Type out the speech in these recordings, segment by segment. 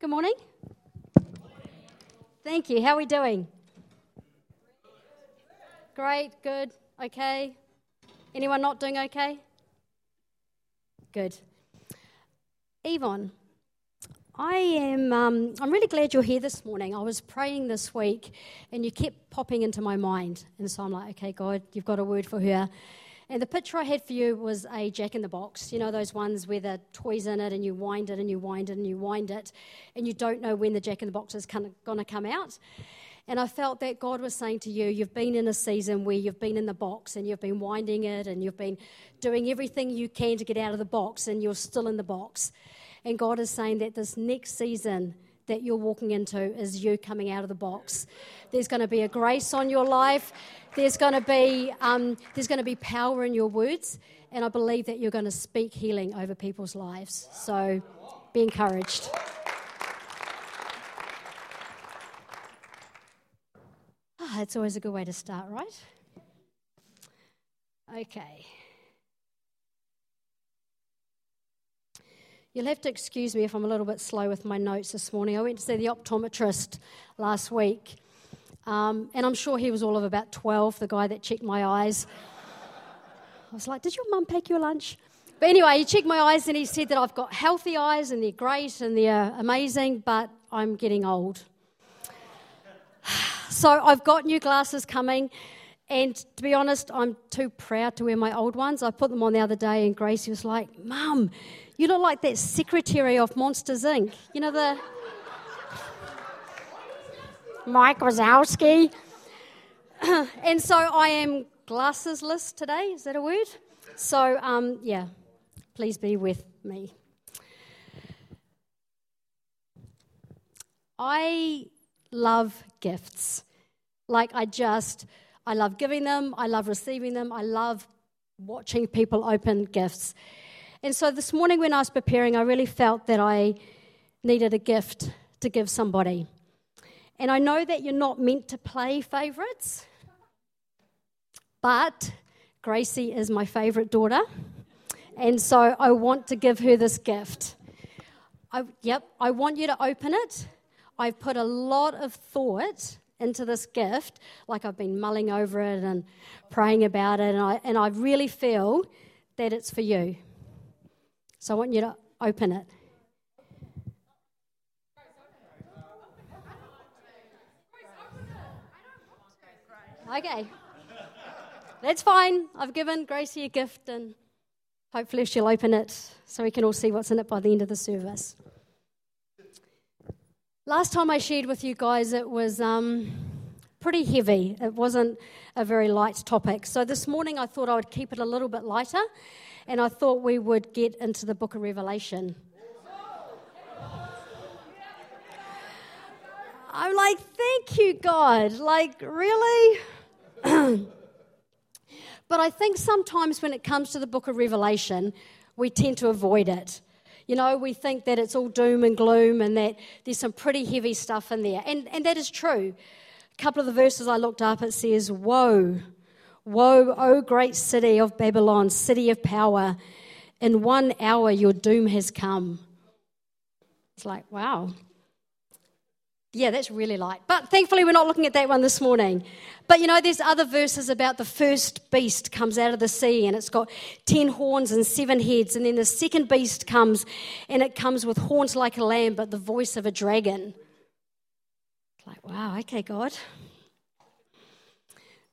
Good morning. Thank you. How are we doing? Great, good, okay. Anyone not doing okay? Good. Yvonne, I am. Um, I'm really glad you're here this morning. I was praying this week, and you kept popping into my mind, and so I'm like, okay, God, you've got a word for her. And the picture I had for you was a jack in the box. You know, those ones where the toy's in it and you wind it and you wind it and you wind it, and you don't know when the jack in the box is going to come out. And I felt that God was saying to you, you've been in a season where you've been in the box and you've been winding it and you've been doing everything you can to get out of the box and you're still in the box. And God is saying that this next season, that you're walking into is you coming out of the box. There's going to be a grace on your life. There's going to be um, there's going to be power in your words, and I believe that you're going to speak healing over people's lives. So, be encouraged. Ah, it's always a good way to start, right? Okay. You'll have to excuse me if I'm a little bit slow with my notes this morning. I went to see the optometrist last week, um, and I'm sure he was all of about 12, the guy that checked my eyes. I was like, Did your mum pack your lunch? But anyway, he checked my eyes and he said that I've got healthy eyes and they're great and they're amazing, but I'm getting old. so I've got new glasses coming. And to be honest, I'm too proud to wear my old ones. I put them on the other day, and Gracie was like, Mum, you look like that secretary of Monsters Inc. You know the. Mike Wazowski. and so I am glassesless today. Is that a word? So, um, yeah, please be with me. I love gifts. Like, I just, I love giving them, I love receiving them, I love watching people open gifts. And so this morning, when I was preparing, I really felt that I needed a gift to give somebody. And I know that you're not meant to play favorites, but Gracie is my favorite daughter. And so I want to give her this gift. I, yep, I want you to open it. I've put a lot of thought into this gift, like I've been mulling over it and praying about it, and I, and I really feel that it's for you. So I want you to open it. Okay. That's fine. I've given Gracie a gift, and hopefully she'll open it so we can all see what's in it by the end of the service. Last time I shared with you guys, it was um, pretty heavy. It wasn't a very light topic. So this morning I thought I would keep it a little bit lighter and I thought we would get into the book of Revelation. I'm like, thank you, God. Like, really? but I think sometimes when it comes to the book of Revelation, we tend to avoid it. You know, we think that it's all doom and gloom and that there's some pretty heavy stuff in there. And, and that is true. A couple of the verses I looked up, it says, Woe Woe, O great city of Babylon, city of power, in one hour your doom has come. It's like, wow. Yeah, that's really light. But thankfully, we're not looking at that one this morning. But you know, there's other verses about the first beast comes out of the sea and it's got ten horns and seven heads. And then the second beast comes and it comes with horns like a lamb, but the voice of a dragon. It's like, wow, okay, God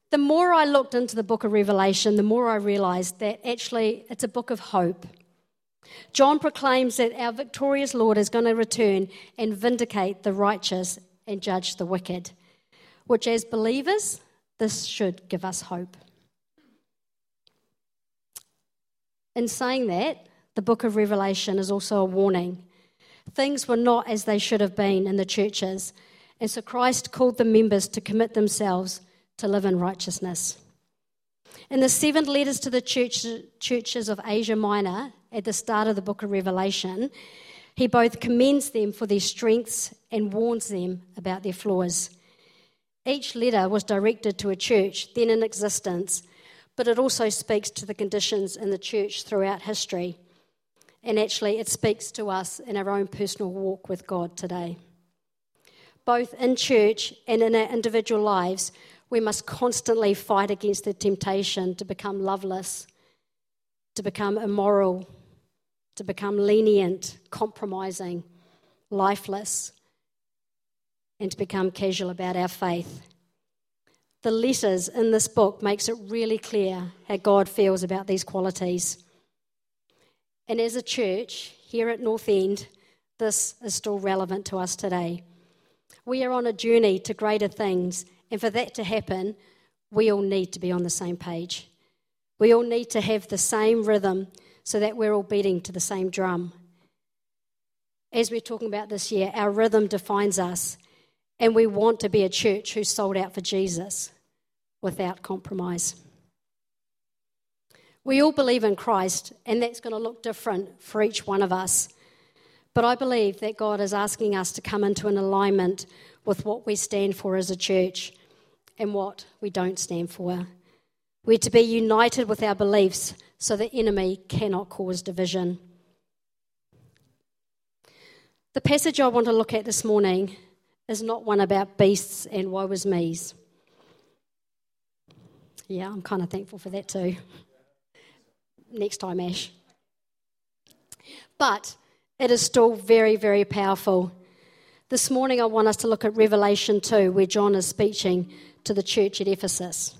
the more I looked into the book of Revelation, the more I realized that actually it's a book of hope. John proclaims that our victorious Lord is going to return and vindicate the righteous and judge the wicked, which, as believers, this should give us hope. In saying that, the book of Revelation is also a warning. Things were not as they should have been in the churches, and so Christ called the members to commit themselves to live in righteousness. In the seven letters to the church, churches of Asia Minor at the start of the book of Revelation, he both commends them for their strengths and warns them about their flaws. Each letter was directed to a church then in existence, but it also speaks to the conditions in the church throughout history. and actually it speaks to us in our own personal walk with God today. Both in church and in our individual lives, we must constantly fight against the temptation to become loveless, to become immoral, to become lenient, compromising, lifeless, and to become casual about our faith. The letters in this book makes it really clear how God feels about these qualities. And as a church here at North End, this is still relevant to us today. We are on a journey to greater things, and for that to happen, we all need to be on the same page. We all need to have the same rhythm so that we're all beating to the same drum. As we're talking about this year, our rhythm defines us, and we want to be a church who's sold out for Jesus without compromise. We all believe in Christ, and that's going to look different for each one of us. But I believe that God is asking us to come into an alignment with what we stand for as a church and what we don't stand for. We're to be united with our beliefs so the enemy cannot cause division. The passage I want to look at this morning is not one about beasts and woe is me's. Yeah, I'm kind of thankful for that too next time, Ash. But it is still very, very powerful. This morning, I want us to look at Revelation 2, where John is speaking to the church at Ephesus.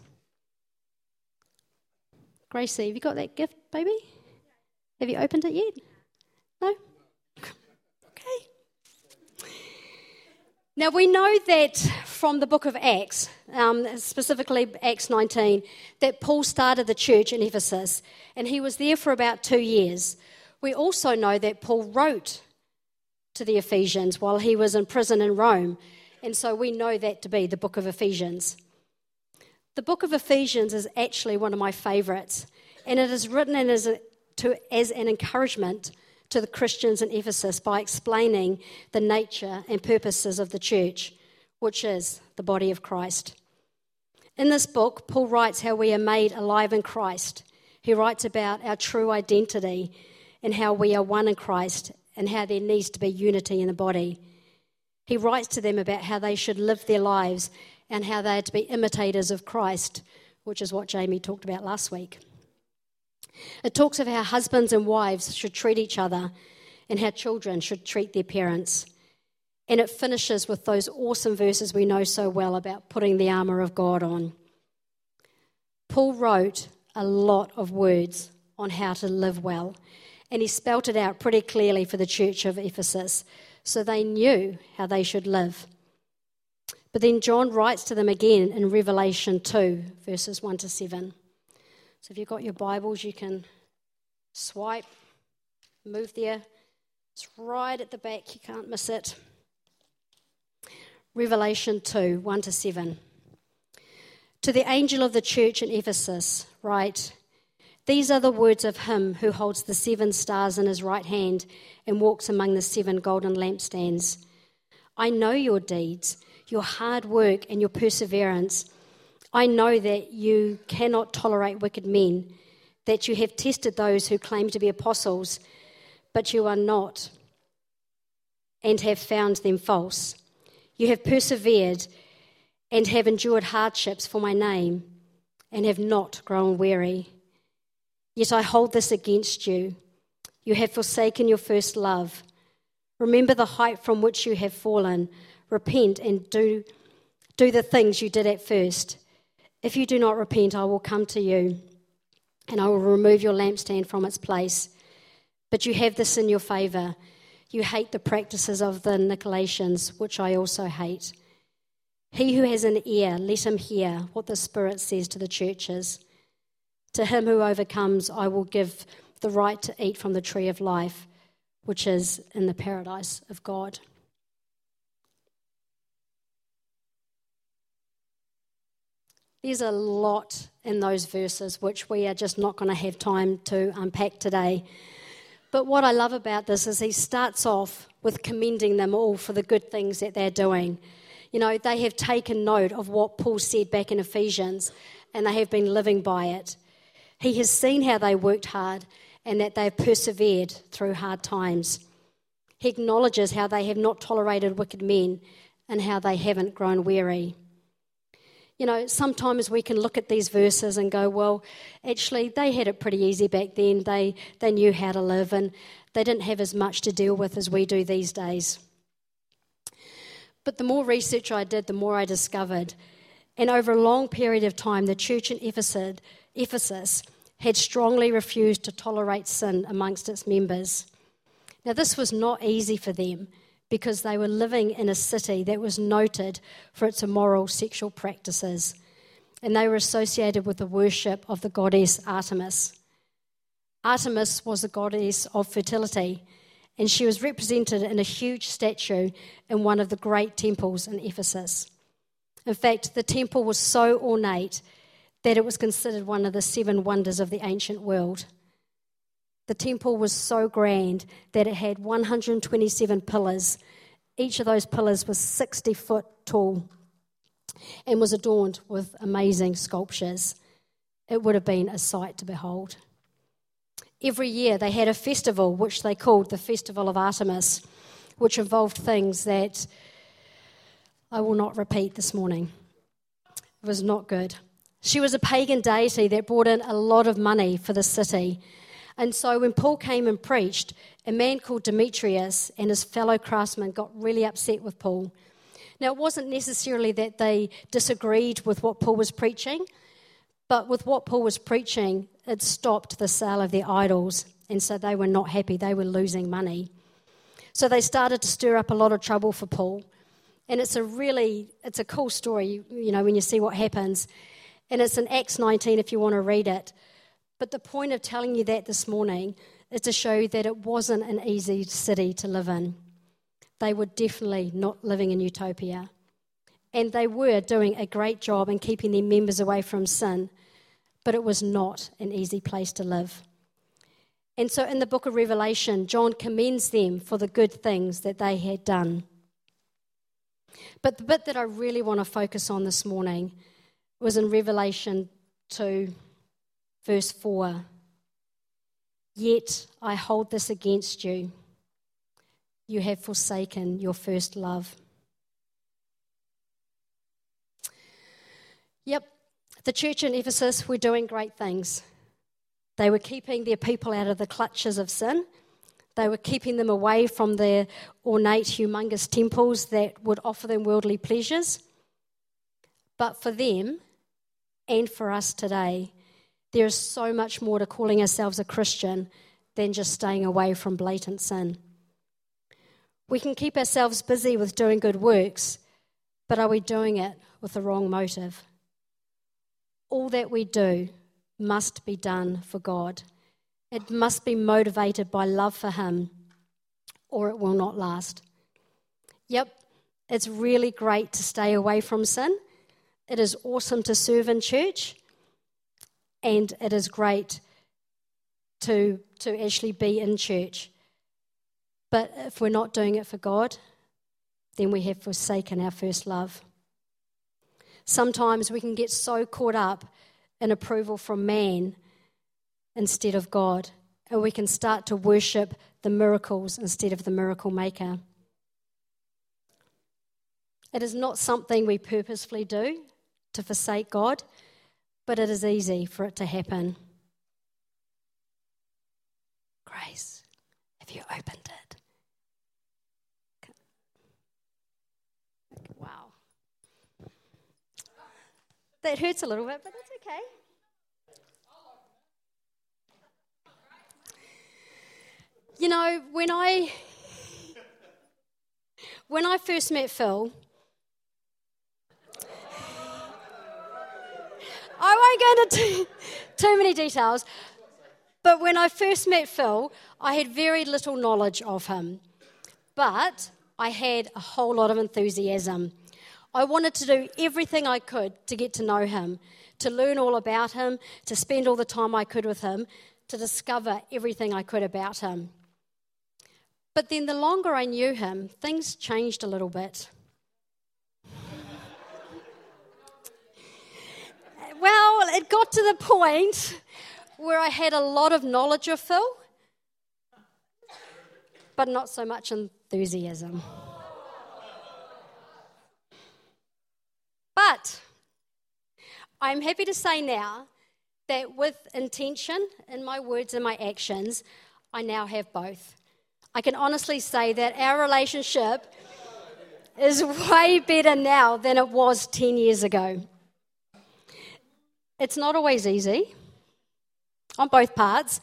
Gracie, have you got that gift, baby? Have you opened it yet? No? Okay. Now, we know that from the book of Acts, um, specifically Acts 19, that Paul started the church in Ephesus and he was there for about two years. We also know that Paul wrote to the Ephesians while he was in prison in Rome, and so we know that to be the book of Ephesians. The book of Ephesians is actually one of my favorites, and it is written as, a, to, as an encouragement to the Christians in Ephesus by explaining the nature and purposes of the church, which is the body of Christ. In this book, Paul writes how we are made alive in Christ he writes about our true identity and how we are one in Christ and how there needs to be unity in the body. He writes to them about how they should live their lives and how they are to be imitators of Christ, which is what Jamie talked about last week. It talks of how husbands and wives should treat each other and how children should treat their parents. And it finishes with those awesome verses we know so well about putting the armour of God on. Paul wrote a lot of words on how to live well. And he spelt it out pretty clearly for the church of Ephesus so they knew how they should live. But then John writes to them again in Revelation 2, verses 1 to 7. So if you've got your Bibles, you can swipe, move there. It's right at the back, you can't miss it. Revelation 2, 1 to 7. To the angel of the church in Ephesus, write These are the words of him who holds the seven stars in his right hand and walks among the seven golden lampstands. I know your deeds, your hard work, and your perseverance. I know that you cannot tolerate wicked men, that you have tested those who claim to be apostles, but you are not, and have found them false. You have persevered and have endured hardships for my name and have not grown weary. Yet I hold this against you. You have forsaken your first love. Remember the height from which you have fallen. Repent and do, do the things you did at first. If you do not repent, I will come to you and I will remove your lampstand from its place. But you have this in your favor. You hate the practices of the Nicolaitans, which I also hate. He who has an ear, let him hear what the Spirit says to the churches. To him who overcomes, I will give the right to eat from the tree of life, which is in the paradise of God. There's a lot in those verses which we are just not going to have time to unpack today. But what I love about this is he starts off with commending them all for the good things that they're doing. You know, they have taken note of what Paul said back in Ephesians and they have been living by it. He has seen how they worked hard and that they've persevered through hard times. He acknowledges how they have not tolerated wicked men and how they haven't grown weary. You know, sometimes we can look at these verses and go, well, actually, they had it pretty easy back then. They, they knew how to live and they didn't have as much to deal with as we do these days. But the more research I did, the more I discovered. And over a long period of time, the church in Ephesus, Ephesus had strongly refused to tolerate sin amongst its members. Now, this was not easy for them because they were living in a city that was noted for its immoral sexual practices, and they were associated with the worship of the goddess Artemis. Artemis was a goddess of fertility, and she was represented in a huge statue in one of the great temples in Ephesus. In fact, the temple was so ornate that it was considered one of the seven wonders of the ancient world. The temple was so grand that it had 127 pillars. Each of those pillars was 60 foot tall and was adorned with amazing sculptures. It would have been a sight to behold. Every year they had a festival which they called the Festival of Artemis, which involved things that I will not repeat this morning. It was not good. She was a pagan deity that brought in a lot of money for the city and so when Paul came and preached, a man called Demetrius and his fellow craftsmen got really upset with Paul. Now, it wasn't necessarily that they disagreed with what Paul was preaching, but with what Paul was preaching, it stopped the sale of their idols, and so they were not happy. They were losing money. So they started to stir up a lot of trouble for Paul. And it's a really, it's a cool story, you know, when you see what happens. And it's in Acts 19 if you want to read it. But the point of telling you that this morning is to show that it wasn't an easy city to live in. They were definitely not living in utopia. And they were doing a great job in keeping their members away from sin, but it was not an easy place to live. And so in the book of Revelation, John commends them for the good things that they had done. But the bit that I really want to focus on this morning was in Revelation 2 Verse 4 Yet I hold this against you. You have forsaken your first love. Yep, the church in Ephesus were doing great things. They were keeping their people out of the clutches of sin. They were keeping them away from their ornate, humongous temples that would offer them worldly pleasures. But for them and for us today, there is so much more to calling ourselves a Christian than just staying away from blatant sin. We can keep ourselves busy with doing good works, but are we doing it with the wrong motive? All that we do must be done for God. It must be motivated by love for Him, or it will not last. Yep, it's really great to stay away from sin. It is awesome to serve in church and it is great to, to actually be in church. But if we're not doing it for God, then we have forsaken our first love. Sometimes we can get so caught up in approval from man instead of God, and we can start to worship the miracles instead of the miracle maker. It is not something we purposefully do to forsake God but it is easy for it to happen. Grace, have you opened it? Wow. That hurts a little bit, but that's okay. You know, when I when I first met Phil, I won't go into too, too many details, but when I first met Phil, I had very little knowledge of him. But I had a whole lot of enthusiasm. I wanted to do everything I could to get to know him, to learn all about him, to spend all the time I could with him, to discover everything I could about him. But then the longer I knew him, things changed a little bit. Well, it got to the point where I had a lot of knowledge of Phil, but not so much enthusiasm. But I'm happy to say now that with intention in my words and my actions, I now have both. I can honestly say that our relationship is way better now than it was 10 years ago. It's not always easy on both parts.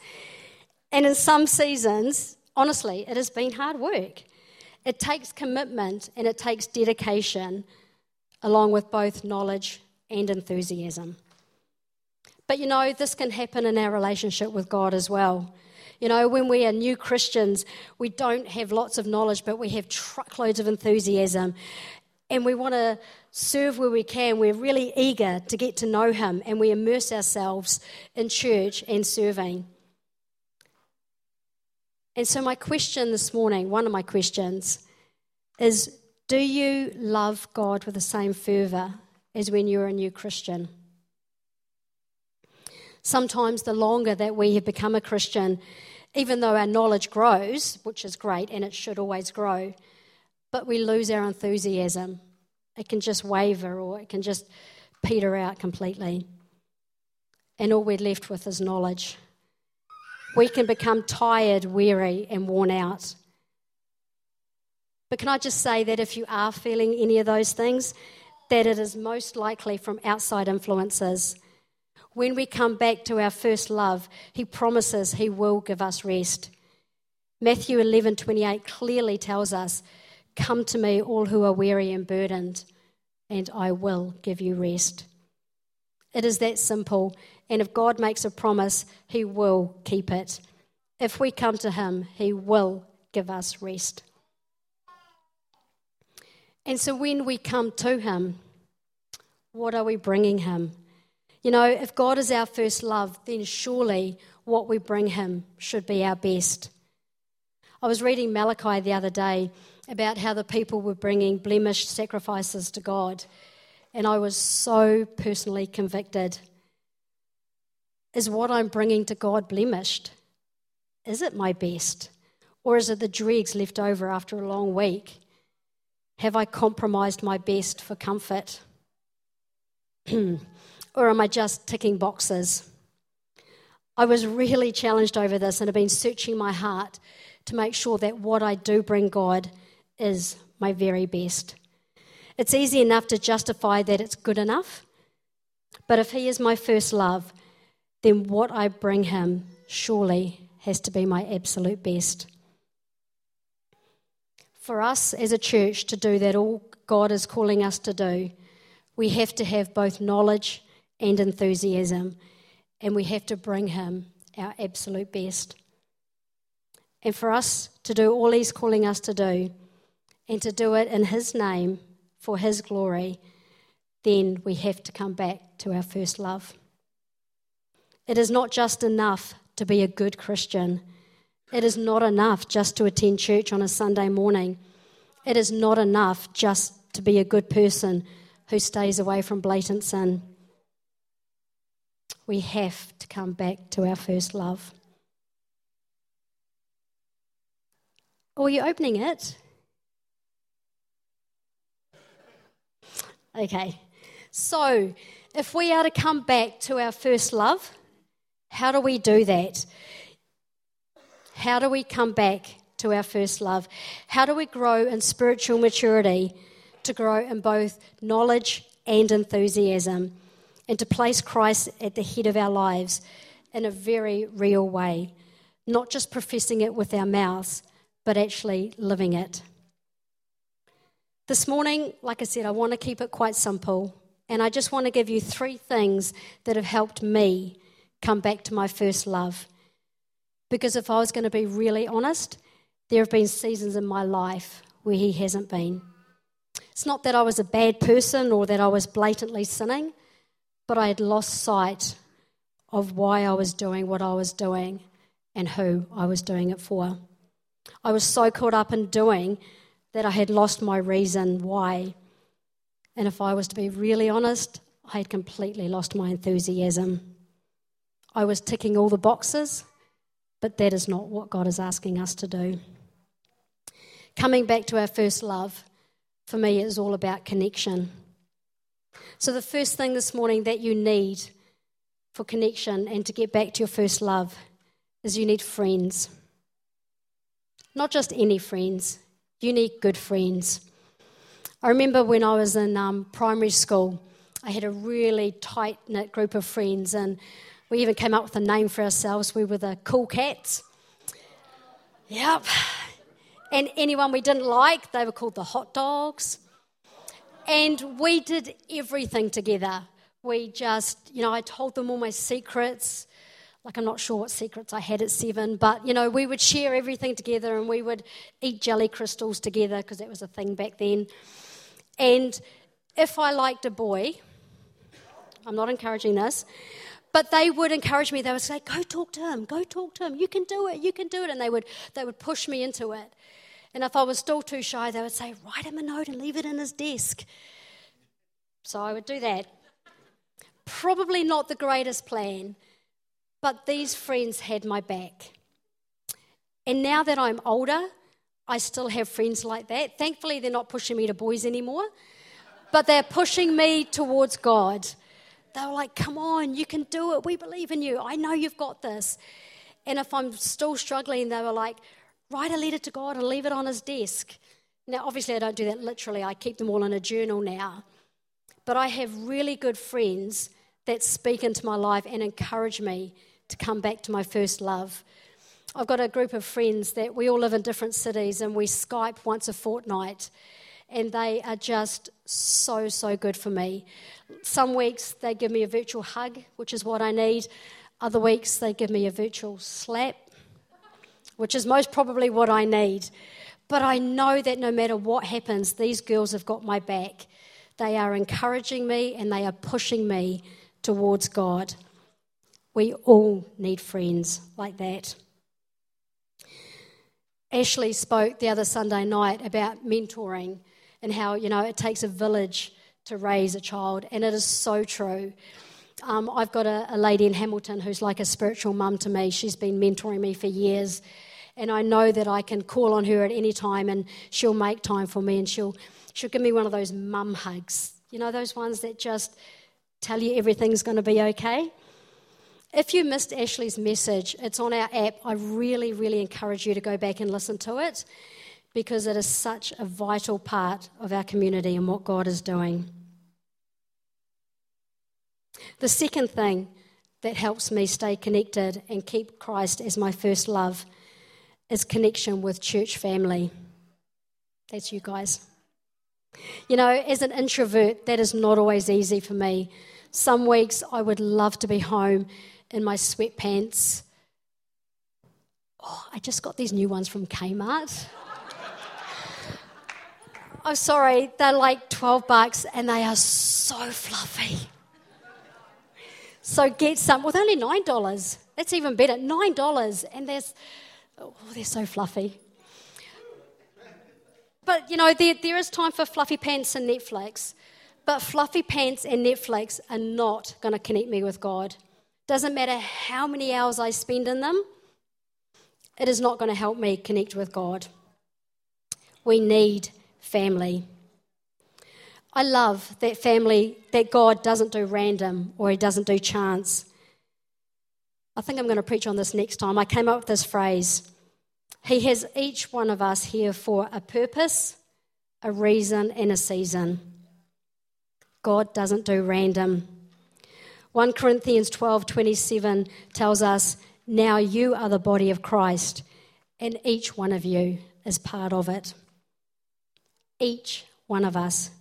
And in some seasons, honestly, it has been hard work. It takes commitment and it takes dedication, along with both knowledge and enthusiasm. But you know, this can happen in our relationship with God as well. You know, when we are new Christians, we don't have lots of knowledge, but we have truckloads of enthusiasm. And we want to serve where we can. We're really eager to get to know Him, and we immerse ourselves in church and serving. And so, my question this morning, one of my questions, is Do you love God with the same fervour as when you're a new Christian? Sometimes, the longer that we have become a Christian, even though our knowledge grows, which is great and it should always grow, but we lose our enthusiasm. It can just waver or it can just peter out completely. And all we're left with is knowledge. We can become tired, weary, and worn out. But can I just say that if you are feeling any of those things, that it is most likely from outside influences when we come back to our first love, he promises he will give us rest. Matthew 11:28 clearly tells us, "Come to me all who are weary and burdened, and I will give you rest." It is that simple, and if God makes a promise, he will keep it. If we come to him, he will give us rest. And so when we come to him, what are we bringing him? You know, if God is our first love, then surely what we bring Him should be our best. I was reading Malachi the other day about how the people were bringing blemished sacrifices to God, and I was so personally convicted. Is what I'm bringing to God blemished? Is it my best? Or is it the dregs left over after a long week? Have I compromised my best for comfort? or am I just ticking boxes? I was really challenged over this and have been searching my heart to make sure that what I do bring God is my very best. It's easy enough to justify that it's good enough, but if He is my first love, then what I bring Him surely has to be my absolute best. For us as a church to do that, all God is calling us to do, we have to have both knowledge and enthusiasm, and we have to bring Him our absolute best. And for us to do all He's calling us to do, and to do it in His name for His glory, then we have to come back to our first love. It is not just enough to be a good Christian. It is not enough just to attend church on a Sunday morning. It is not enough just to be a good person who stays away from blatant sin we have to come back to our first love. Are you opening it? Okay. So, if we are to come back to our first love, how do we do that? How do we come back to our first love? How do we grow in spiritual maturity to grow in both knowledge and enthusiasm? and to place Christ at the head of our lives in a very real way, not just professing it with our mouths, but actually living it. This morning, like I said, I want to keep it quite simple, and I just want to give you three things that have helped me come back to my first love. Because if I was going to be really honest, there have been seasons in my life where He hasn't been. It's not that I was a bad person or that I was blatantly sinning but I had lost sight of why I was doing what I was doing and who I was doing it for. I was so caught up in doing that I had lost my reason why. And if I was to be really honest, I had completely lost my enthusiasm. I was ticking all the boxes, but that is not what God is asking us to do. Coming back to our first love, for me, is all about connection. So, the first thing this morning that you need for connection and to get back to your first love is you need friends. Not just any friends, you need good friends. I remember when I was in um, primary school, I had a really tight knit group of friends, and we even came up with a name for ourselves. We were the Cool Cats. Yep. And anyone we didn't like, they were called the Hot Dogs. And we did everything together. We just, you know, I told them all my secrets. Like, I'm not sure what secrets I had at seven, but, you know, we would share everything together and we would eat jelly crystals together because that was a thing back then. And if I liked a boy, I'm not encouraging this, but they would encourage me. They would say, "Go talk to him. Go talk to him. You can do it. You can do it." And they would they would push me into it. And if I was still too shy, they would say, "Write him a note and leave it in his desk." So I would do that. Probably not the greatest plan, but these friends had my back. And now that I'm older, I still have friends like that. Thankfully, they're not pushing me to boys anymore, but they're pushing me towards God. They were like, Come on, you can do it. We believe in you. I know you've got this. And if I'm still struggling, they were like, Write a letter to God and leave it on his desk. Now, obviously, I don't do that literally, I keep them all in a journal now. But I have really good friends that speak into my life and encourage me to come back to my first love. I've got a group of friends that we all live in different cities and we Skype once a fortnight and they are just so, so good for me. Some weeks they give me a virtual hug, which is what I need. Other weeks they give me a virtual slap, which is most probably what I need. But I know that no matter what happens, these girls have got my back. They are encouraging me and they are pushing me towards God. We all need friends like that. Ashley spoke the other Sunday night about mentoring and how, you know, it takes a village to raise a child, and it is so true. Um, I've got a, a lady in Hamilton who's like a spiritual mum to me. She's been mentoring me for years, and I know that I can call on her at any time, and she'll make time for me, and she'll she'll give me one of those mum hugs. You know, those ones that just tell you everything's going to be okay. If you missed Ashley's message, it's on our app. I really, really encourage you to go back and listen to it because it is such a vital part of our community and what God is doing. The second thing that helps me stay connected and keep Christ as my first love is connection with church family. That's you guys. You know, as an introvert, that is not always easy for me. Some weeks I would love to be home in my sweatpants. Oh, I just got these new ones from Kmart. I'm sorry, they're like 12 bucks and they are so fluffy. So get some with only $9. That's even better. $9 and there's, oh, they're so fluffy. But you know, there, there is time for fluffy pants and Netflix. But fluffy pants and Netflix are not going to connect me with God. Doesn't matter how many hours I spend in them, it is not going to help me connect with God. We need family. I love that family that God doesn't do random or He doesn't do chance. I think I'm going to preach on this next time. I came up with this phrase He has each one of us here for a purpose, a reason, and a season. God doesn't do random. 1 Corinthians 12 27 tells us, Now you are the body of Christ, and each one of you is part of it each one of us.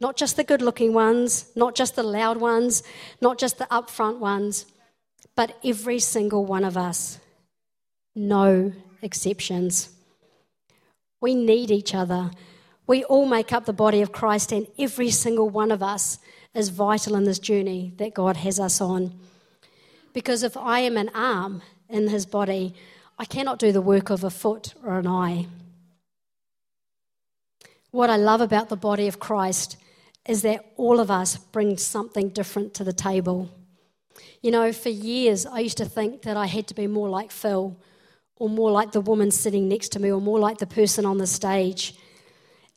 Not just the good looking ones, not just the loud ones, not just the upfront ones, but every single one of us. No exceptions. We need each other. We all make up the body of Christ, and every single one of us is vital in this journey that God has us on. Because if I am an arm in his body, I cannot do the work of a foot or an eye. What I love about the body of Christ is that all of us bring something different to the table. You know, for years I used to think that I had to be more like Phil, or more like the woman sitting next to me, or more like the person on the stage.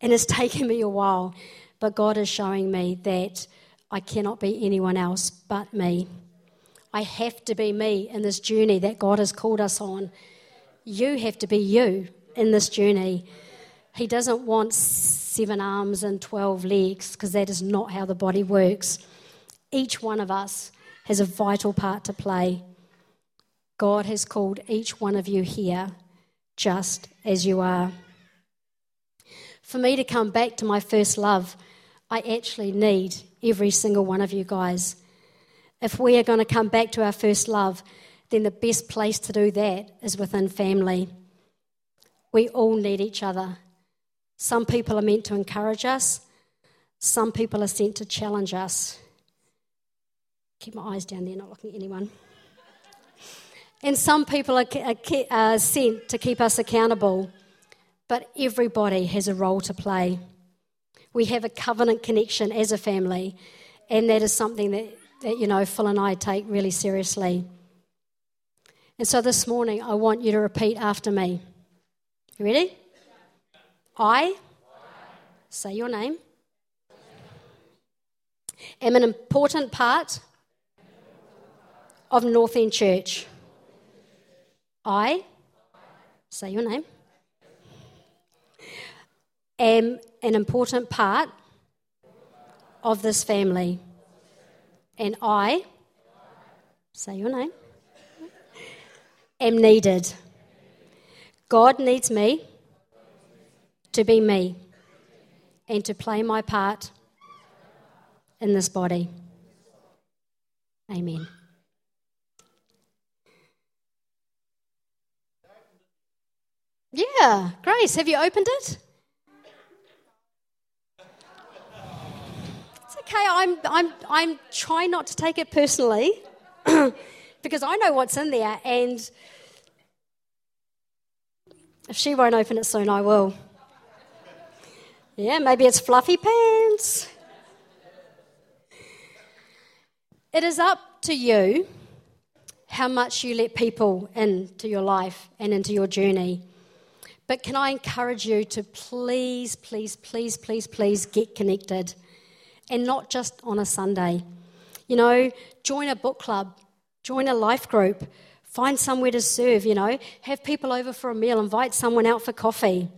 And it's taken me a while, but God is showing me that I cannot be anyone else but me. I have to be me in this journey that God has called us on. You have to be you in this journey. He doesn't want seven arms and 12 legs because that is not how the body works. Each one of us has a vital part to play. God has called each one of you here just as you are. For me to come back to my first love, I actually need every single one of you guys. If we are going to come back to our first love, then the best place to do that is within family. We all need each other. Some people are meant to encourage us, some people are sent to challenge us. Keep my eyes down there, not looking at anyone. And some people are, are, sent to keep us accountable, but everybody has a role to play. We have a covenant connection as a family, and that is something that, that you know, Phil and I take really seriously. And so this morning, I want you to repeat after me. You ready? I, say your name, am an important part of North End Church. I, say your name, am an important part of this family. And I, say your name, am needed. God needs me to be me and to play my part in this body. Amen. Yeah, Grace, have you opened it? It's okay. I'm, I'm, I'm trying not to take it personally because I know what's in there, and if she won't open it soon, I will. Yeah, maybe it's fluffy pants. It is up to you how much you let people into your life and into your journey. But can I encourage you to please, please, please, please, please get connected and not just on a Sunday. You know, join a book club, join a life group, find somewhere to serve, you know, have people over for a meal, invite someone out for coffee.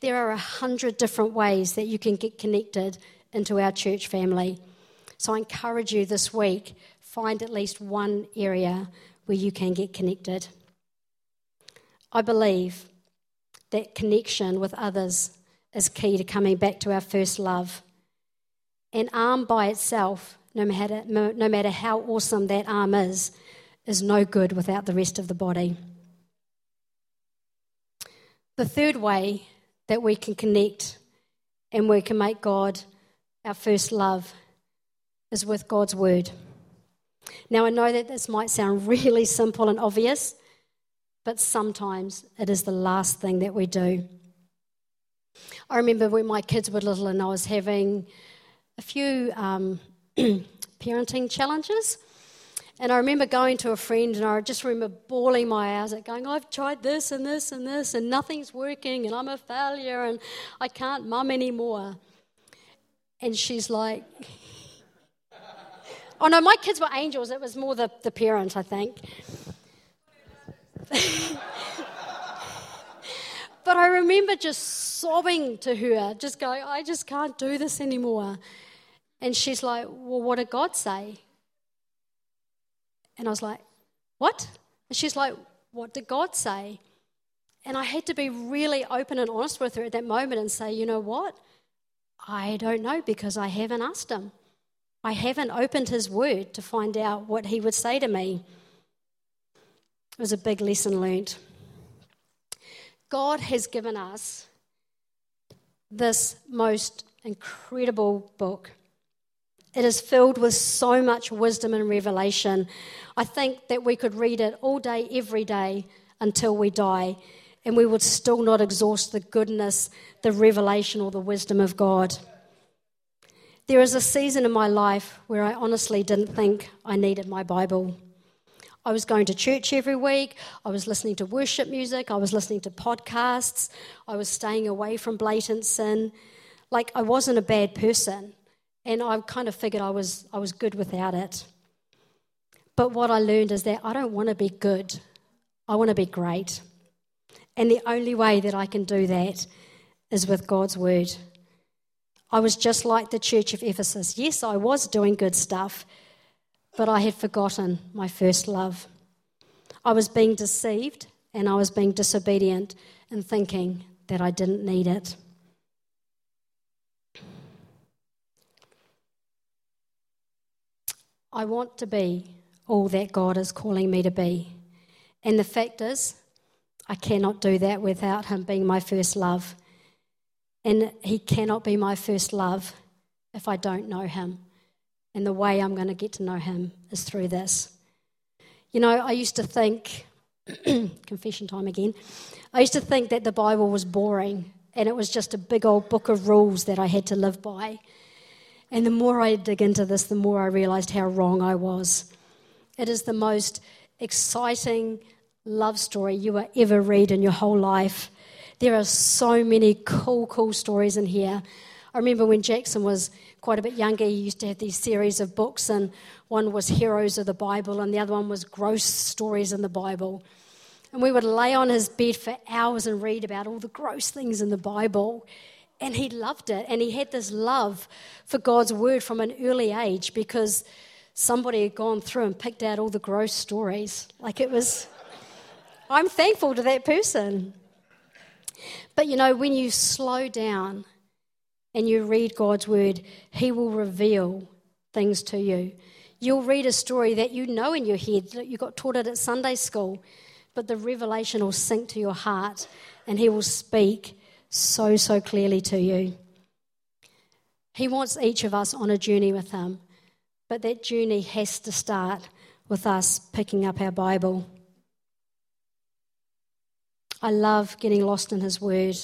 There are a hundred different ways that you can get connected into our church family. So I encourage you this week, find at least one area where you can get connected. I believe that connection with others is key to coming back to our first love. An arm by itself, no matter, no matter how awesome that arm is, is no good without the rest of the body. The third way that we can connect and we can make God our first love is with God's Word. Now, I know that this might sound really simple and obvious, but sometimes it is the last thing that we do. I remember when my kids were little and I was having a few um, parenting challenges. And I remember going to a friend and I just remember bawling my eyes out, going, I've tried this and this and this and nothing's working and I'm a failure and I can't mum anymore. And she's like, Oh no, my kids were angels. It was more the, the parent, I think. but I remember just sobbing to her, just going, I just can't do this anymore. And she's like, Well, what did God say? And I was like, What? And she's like, What did God say? And I had to be really open and honest with her at that moment and say, You know what? I don't know because I haven't asked him. I haven't opened his word to find out what he would say to me. It was a big lesson learned. God has given us this most incredible book. It is filled with so much wisdom and revelation. I think that we could read it all day, every day until we die, and we would still not exhaust the goodness, the revelation, or the wisdom of God. There is a season in my life where I honestly didn't think I needed my Bible. I was going to church every week. I was listening to worship music. I was listening to podcasts. I was staying away from blatant sin. Like, I wasn't a bad person. And I kind of figured I was, I was good without it. But what I learned is that I don't want to be good, I want to be great. And the only way that I can do that is with God's word. I was just like the church of Ephesus. Yes, I was doing good stuff, but I had forgotten my first love. I was being deceived and I was being disobedient in thinking that I didn't need it. I want to be all that God is calling me to be. And the fact is, I cannot do that without Him being my first love. And He cannot be my first love if I don't know Him. And the way I'm going to get to know Him is through this. You know, I used to think, confession time again, I used to think that the Bible was boring and it was just a big old book of rules that I had to live by. And the more I dig into this, the more I realized how wrong I was. It is the most exciting love story you will ever read in your whole life. There are so many cool, cool stories in here. I remember when Jackson was quite a bit younger, he used to have these series of books, and one was Heroes of the Bible, and the other one was Gross Stories in the Bible. And we would lay on his bed for hours and read about all the gross things in the Bible. And he loved it. And he had this love for God's word from an early age because somebody had gone through and picked out all the gross stories. Like it was, I'm thankful to that person. But you know, when you slow down and you read God's word, He will reveal things to you. You'll read a story that you know in your head, that you got taught it at Sunday school, but the revelation will sink to your heart and He will speak so, so clearly to you. He wants each of us on a journey with Him. But that journey has to start with us picking up our Bible. I love getting lost in His Word.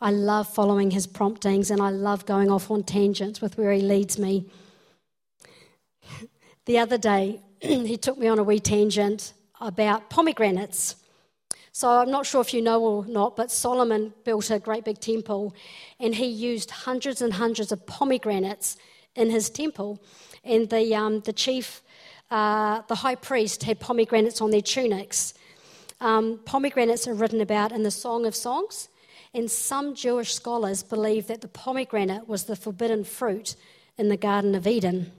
I love following His promptings, and I love going off on tangents with where He leads me. The other day, he took me on a wee tangent about pomegranates. So I'm not sure if you know or not, but Solomon built a great big temple and he used hundreds and hundreds of pomegranates in his temple and the, um, the chief, uh, the high priest, had pomegranates on their tunics. Um, pomegranates are written about in the Song of Songs, and some Jewish scholars believe that the pomegranate was the forbidden fruit in the Garden of Eden.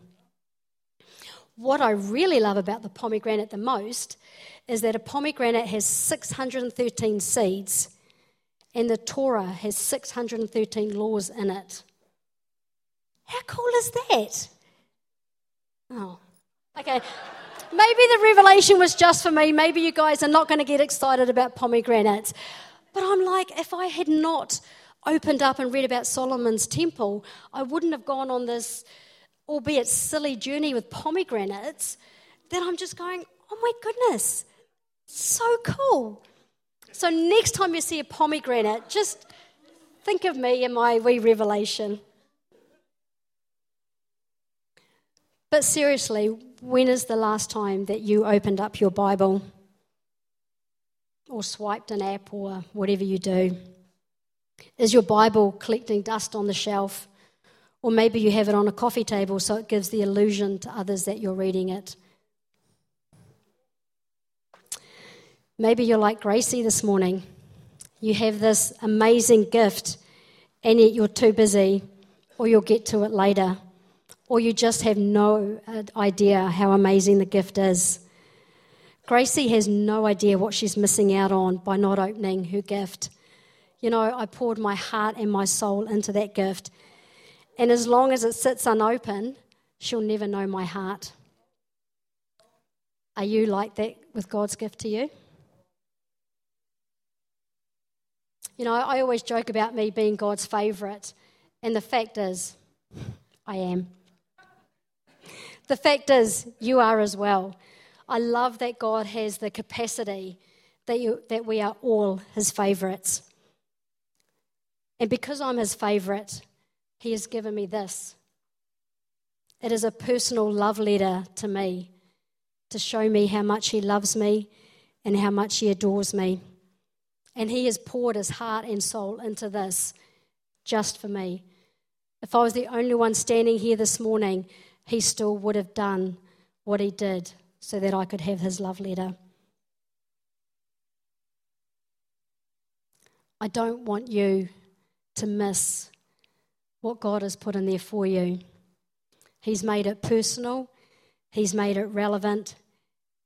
What I really love about the pomegranate the most is that a pomegranate has 613 seeds, and the Torah has 613 laws in it. How cool is that? Oh, okay. Maybe the revelation was just for me. Maybe you guys are not going to get excited about pomegranates. But I'm like, if I had not opened up and read about Solomon's temple, I wouldn't have gone on this, albeit silly journey with pomegranates. Then I'm just going, oh my goodness, so cool. So next time you see a pomegranate, just think of me and my wee revelation. But seriously, when is the last time that you opened up your Bible or swiped an app or whatever you do? Is your Bible collecting dust on the shelf? Or maybe you have it on a coffee table so it gives the illusion to others that you're reading it. Maybe you're like Gracie this morning. You have this amazing gift, and yet you're too busy, or you'll get to it later or you just have no uh, idea how amazing the gift is. Gracie has no idea what she's missing out on by not opening her gift. You know, I poured my heart and my soul into that gift. And as long as it sits unopened, she'll never know my heart. Are you like that with God's gift to you? You know, I always joke about me being God's favourite, and the fact is, I am. The fact is, you are as well. I love that God has the capacity that, you, that we are all his favourites. And because I'm his favourite, he has given me this It is a personal love letter to me to show me how much He loves me and how much He adores me. And He has poured His heart and soul into this just for me. If I was the only one standing here this morning, He still would have done what He did so that I could have His love letter. I don't want you to miss what God has put in there for you. He's made it personal, He's made it relevant,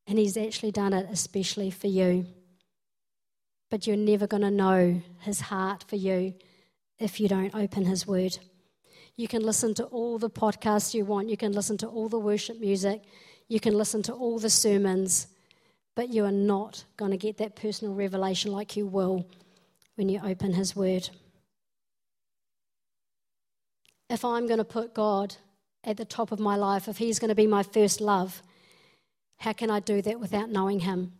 and He's actually done it especially for you. But you're never going to know His heart for you if you don't open His Word. You can listen to all the podcasts you want, you can listen to all the worship music, you can listen to all the sermons, but you are not going to get that personal revelation like you will when you open His Word. If I'm going to put God at the top of my life, if He's going to be my first love, how can I do that without knowing Him?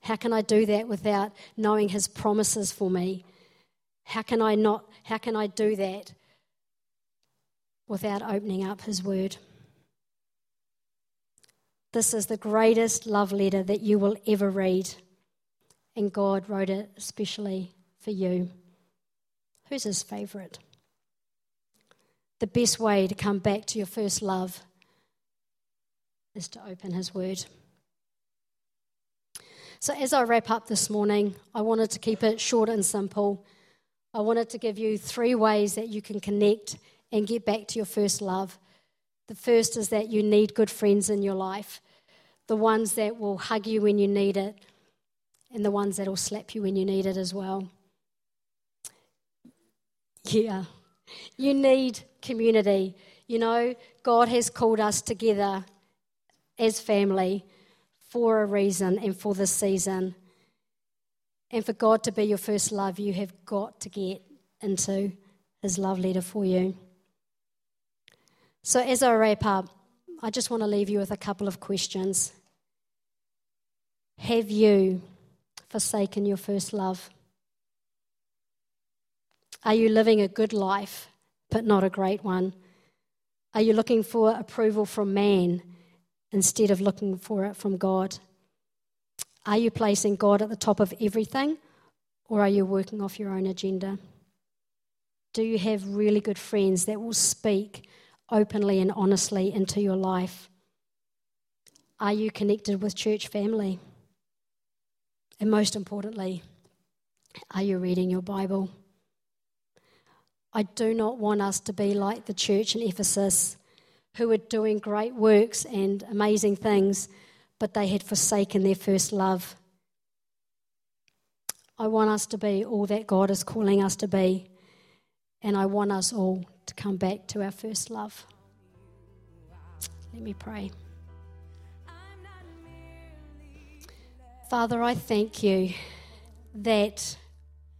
How can I do that without knowing His promises for me? How can I not? How can I do that without opening up His Word? This is the greatest love letter that you will ever read, and God wrote it especially for you. Who's His favourite? The best way to come back to your first love is to open His Word. So, as I wrap up this morning, I wanted to keep it short and simple. I wanted to give you three ways that you can connect and get back to your first love. The first is that you need good friends in your life, the ones that will hug you when you need it, and the ones that will slap you when you need it as well. Yeah, you need community. You know, God has called us together as family for a reason and for this season. And for God to be your first love, you have got to get into His love letter for you. So, as I wrap up, I just want to leave you with a couple of questions. Have you forsaken your first love? Are you living a good life, but not a great one? Are you looking for approval from man instead of looking for it from God? Are you placing God at the top of everything, or are you working off your own agenda? Do you have really good friends that will speak openly and honestly into your life? Are you connected with church family? And most importantly, are you reading your Bible? I do not want us to be like the church in Ephesus who were doing great works and amazing things, but they had forsaken their first love. I want us to be all that God is calling us to be, and I want us all to come back to our first love. Let me pray. Father, I thank you that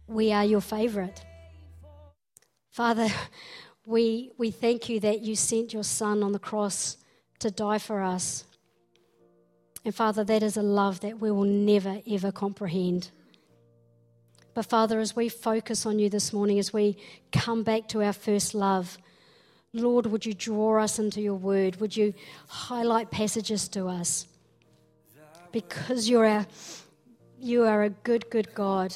we are your favourite. Father, we, we thank you that you sent your Son on the cross to die for us. And Father, that is a love that we will never, ever comprehend. But Father, as we focus on you this morning, as we come back to our first love, Lord, would you draw us into your word? Would you highlight passages to us? Because you're our, you are a good, good God.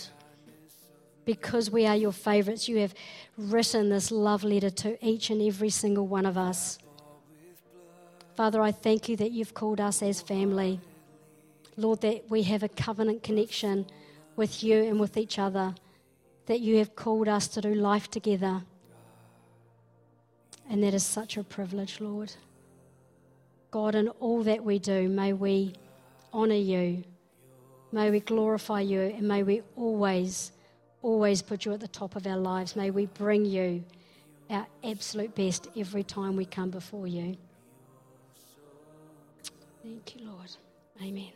Because we are your favorites, you have written this love letter to each and every single one of us. Father, I thank you that you've called us as family. Lord, that we have a covenant connection with you and with each other, that you have called us to do life together. And that is such a privilege, Lord. God, in all that we do, may we honour you, may we glorify you, and may we always always put you at the top of our lives. May we bring you our absolute best every time we come before you. Thank you, Lord. Amen.